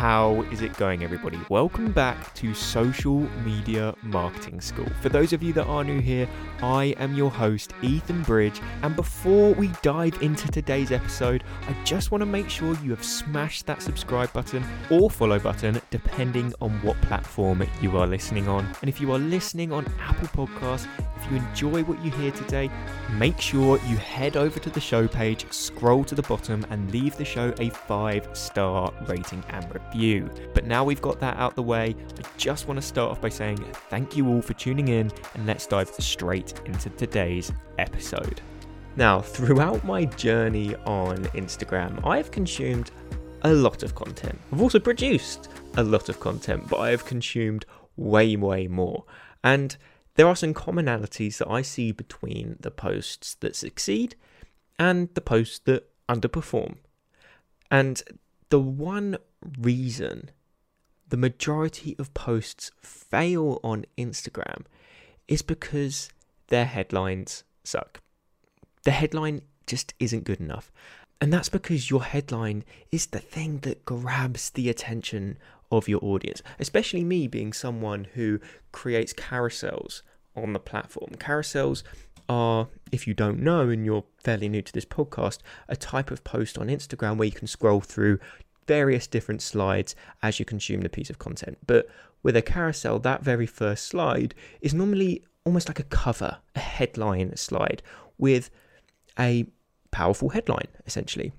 How is it going, everybody? Welcome back to Social Media Marketing School. For those of you that are new here, I am your host, Ethan Bridge. And before we dive into today's episode, I just want to make sure you have smashed that subscribe button or follow button, depending on what platform you are listening on. And if you are listening on Apple Podcasts, if you enjoy what you hear today, make sure you head over to the show page, scroll to the bottom, and leave the show a five star rating and review. You, but now we've got that out the way, I just want to start off by saying thank you all for tuning in, and let's dive straight into today's episode. Now, throughout my journey on Instagram, I have consumed a lot of content. I've also produced a lot of content, but I have consumed way, way more. And there are some commonalities that I see between the posts that succeed and the posts that underperform. And the one reason the majority of posts fail on Instagram is because their headlines suck. The headline just isn't good enough. And that's because your headline is the thing that grabs the attention of your audience, especially me being someone who creates carousels on the platform. Carousels are, if you don't know and you're fairly new to this podcast, a type of post on Instagram where you can scroll through various different slides as you consume the piece of content. But with a carousel, that very first slide is normally almost like a cover, a headline slide with a powerful headline, essentially.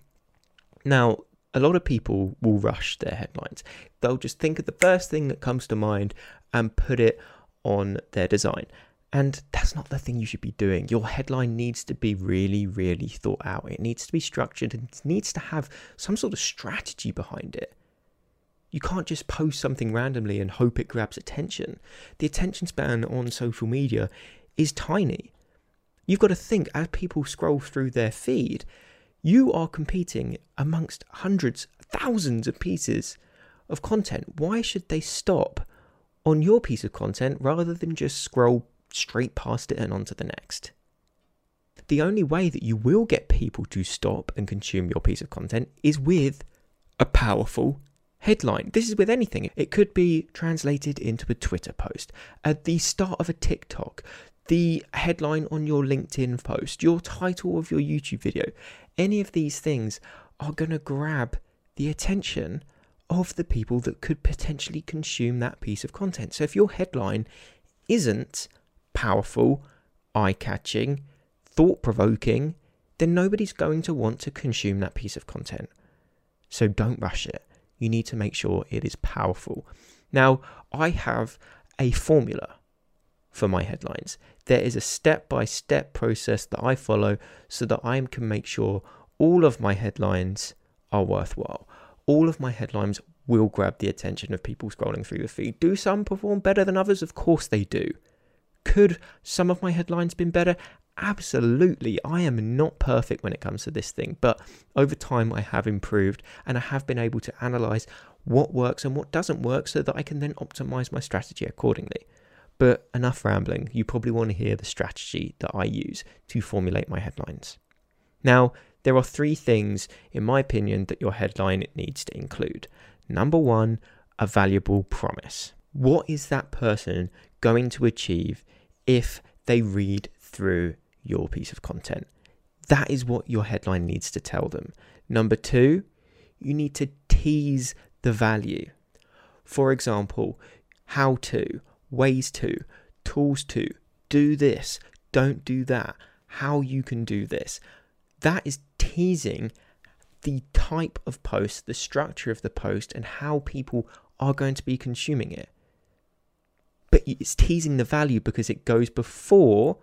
Now, a lot of people will rush their headlines. They'll just think of the first thing that comes to mind and put it on their design. And that's not the thing you should be doing. Your headline needs to be really, really thought out. It needs to be structured and it needs to have some sort of strategy behind it. You can't just post something randomly and hope it grabs attention. The attention span on social media is tiny. You've got to think as people scroll through their feed, you are competing amongst hundreds, thousands of pieces of content. Why should they stop on your piece of content rather than just scroll straight past it and on to the next. The only way that you will get people to stop and consume your piece of content is with a powerful headline. This is with anything. It could be translated into a Twitter post, at the start of a TikTok, the headline on your LinkedIn post, your title of your YouTube video. Any of these things are going to grab the attention of the people that could potentially consume that piece of content. So if your headline isn't powerful, eye catching, thought provoking, then nobody's going to want to consume that piece of content. So don't rush it. You need to make sure it is powerful. Now, I have a formula for my headlines. There is a step by step process that I follow so that I can make sure all of my headlines are worthwhile. All of my headlines will grab the attention of people scrolling through the feed. Do some perform better than others? Of course they do. Could some of my headlines been better? Absolutely. I am not perfect when it comes to this thing, but over time I have improved and I have been able to analyze what works and what doesn't work so that I can then optimize my strategy accordingly. But enough rambling. You probably want to hear the strategy that I use to formulate my headlines. Now, there are three things, in my opinion, that your headline needs to include. Number one, a valuable promise. What is that person going to achieve if they read through your piece of content? That is what your headline needs to tell them. Number two, you need to tease the value. For example, how to, ways to, tools to, do this, don't do that, how you can do this. That is teasing the type of post, the structure of the post, and how people are going to be consuming it but it's teasing the value because it goes before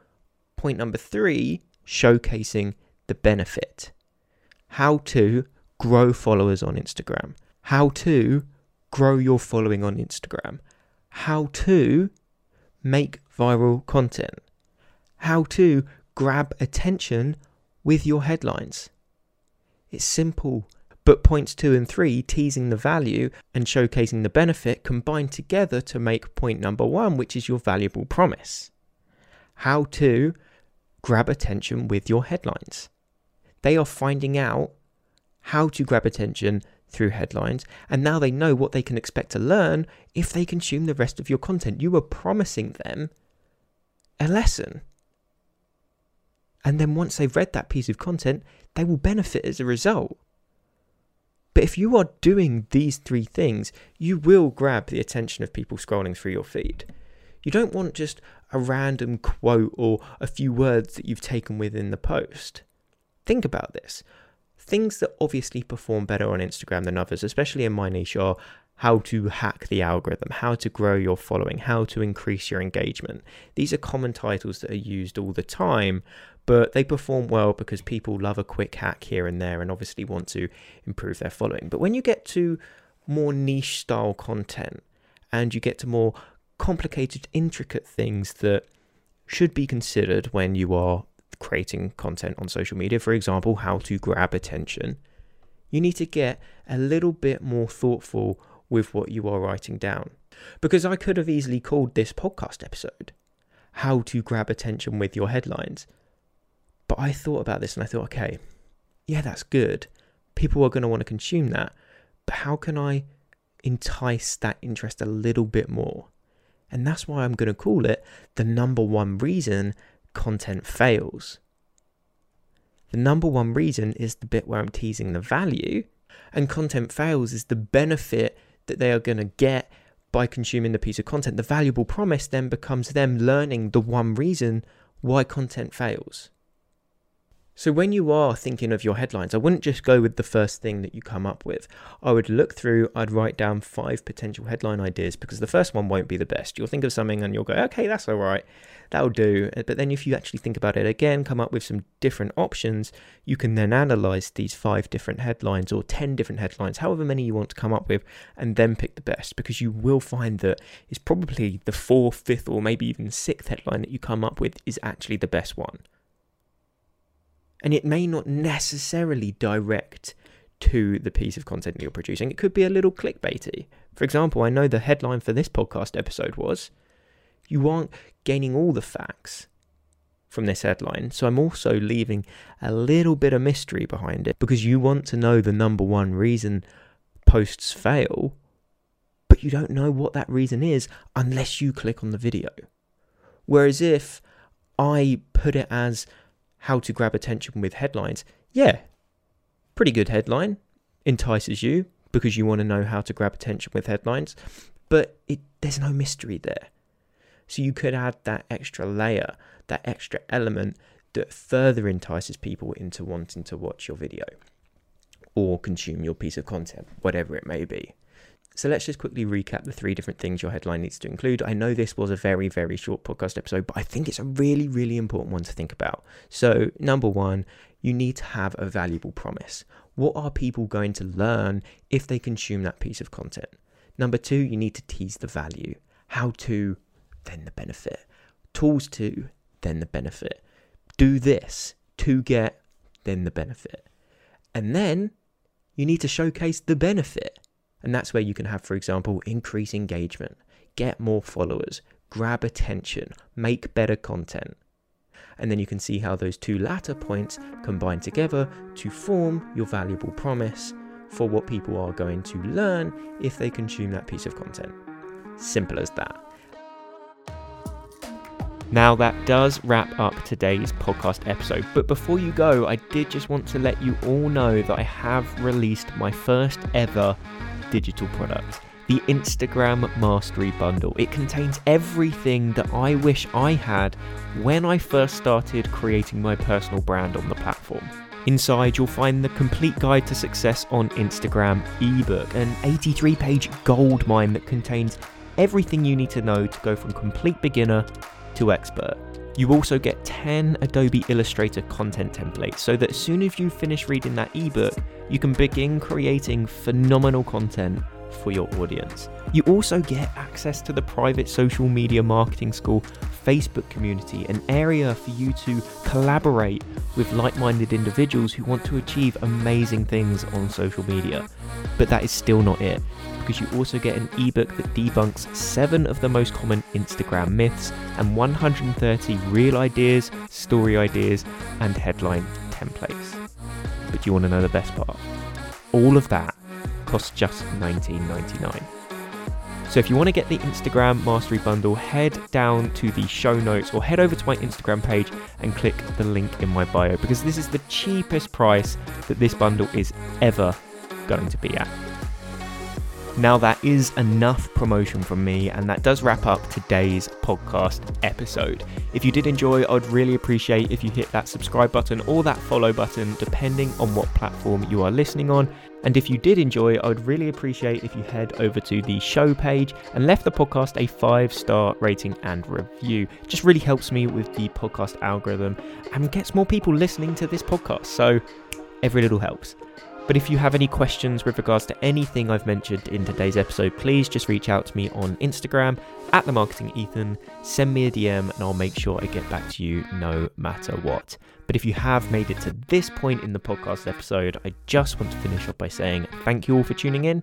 point number three, showcasing the benefit. How to grow followers on Instagram. How to grow your following on Instagram. How to make viral content. How to grab attention with your headlines. It's simple but points two and three, teasing the value and showcasing the benefit, combine together to make point number one, which is your valuable promise. How to grab attention with your headlines. They are finding out how to grab attention through headlines, and now they know what they can expect to learn if they consume the rest of your content. You are promising them a lesson. And then once they've read that piece of content, they will benefit as a result. But if you are doing these three things, you will grab the attention of people scrolling through your feed. You don't want just a random quote or a few words that you've taken within the post. Think about this. Things that obviously perform better on Instagram than others, especially in my niche, are how to hack the algorithm, how to grow your following, how to increase your engagement. These are common titles that are used all the time, but they perform well because people love a quick hack here and there and obviously want to improve their following. But when you get to more niche style content and you get to more complicated, intricate things that should be considered when you are creating content on social media, for example, how to grab attention, you need to get a little bit more thoughtful with what you are writing down. Because I could have easily called this podcast episode How to Grab Attention with Your Headlines. But I thought about this and I thought, okay, yeah, that's good. People are going to want to consume that. But how can I entice that interest a little bit more? And that's why I'm going to call it the number one reason content fails. The number one reason is the bit where I'm teasing the value, and content fails is the benefit that they are going to get by consuming the piece of content. The valuable promise then becomes them learning the one reason why content fails. So when you are thinking of your headlines, I wouldn't just go with the first thing that you come up with. I would look through, I'd write down five potential headline ideas because the first one won't be the best. You'll think of something and you'll go, okay, that's all right, that'll do. Uh, but then if you actually think about it again, come up with some different options, you can then analyze these five different headlines or 10 different headlines, however many you want to come up with, and then pick the best because you will find that it's probably the fourth, fifth, or maybe even sixth headline that you come up with is actually the best one and it may not necessarily direct to the piece of content that you're producing. It could be a little clickbaity. For example, I know the headline for this podcast episode was You aren't gaining all the facts from this headline. So I'm also leaving a little bit of mystery behind it because you want to know the number one reason posts fail, but you don't know what that reason is unless you click on the video. Whereas if I put it as how to grab attention with headlines. Yeah, pretty good headline. Entices you because you want to know how to grab attention with headlines, but it, there's no mystery there. So you could add that extra layer, that extra element that further entices people into wanting to watch your video or consume your piece of content, whatever it may be. So let's just quickly recap the three different things your headline needs to include. I know this was a very, very short podcast episode, but I think it's a really, really important one to think about. So, number one, you need to have a valuable promise. What are people going to learn if they consume that piece of content? Number two, you need to tease the value. How to, then the benefit. Tools to, then the benefit. Do this to get, then the benefit. And then you need to showcase the benefit. And that's where you can have, for example, increase engagement, get more followers, grab attention, make better content. And then you can see how those two latter points combine together to form your valuable promise for what people are going to learn if they consume that piece of content. Simple as that. Now, that does wrap up today's podcast episode. But before you go, I did just want to let you all know that I have released my first ever digital product, the Instagram Mastery Bundle. It contains everything that I wish I had when I first started creating my personal brand on the platform. Inside, you'll find the complete guide to success on Instagram ebook, an 83 page gold mine that contains everything you need to know to go from complete beginner to expert. You also get 10 Adobe Illustrator content templates so that as soon as you finish reading that ebook, you can begin creating phenomenal content for your audience. You also get access to the private social media marketing school Facebook community, an area for you to collaborate with like minded individuals who want to achieve amazing things on social media. But that is still not it because you also get an ebook that debunks seven of the most common Instagram myths and 130 reel ideas, story ideas, and headline templates. But you want to know the best part? All of that costs just $19.99. So if you want to get the Instagram Mastery Bundle, head down to the show notes or head over to my Instagram page and click the link in my bio because this is the cheapest price that this bundle is ever going to be at. Now, that is enough promotion from me, and that does wrap up today's podcast episode. If you did enjoy, I'd really appreciate if you hit that subscribe button or that follow button, depending on what platform you are listening on. And if you did enjoy, I'd really appreciate if you head over to the show page and left the podcast a five star rating and review. Just really helps me with the podcast algorithm and gets more people listening to this podcast. So every little helps. But if you have any questions with regards to anything I've mentioned in today's episode, please just reach out to me on Instagram at the marketing Ethan. Send me a DM and I'll make sure I get back to you no matter what. But if you have made it to this point in the podcast episode, I just want to finish off by saying thank you all for tuning in,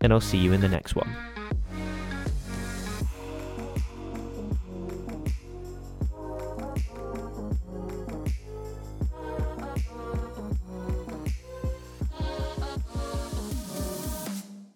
and I'll see you in the next one.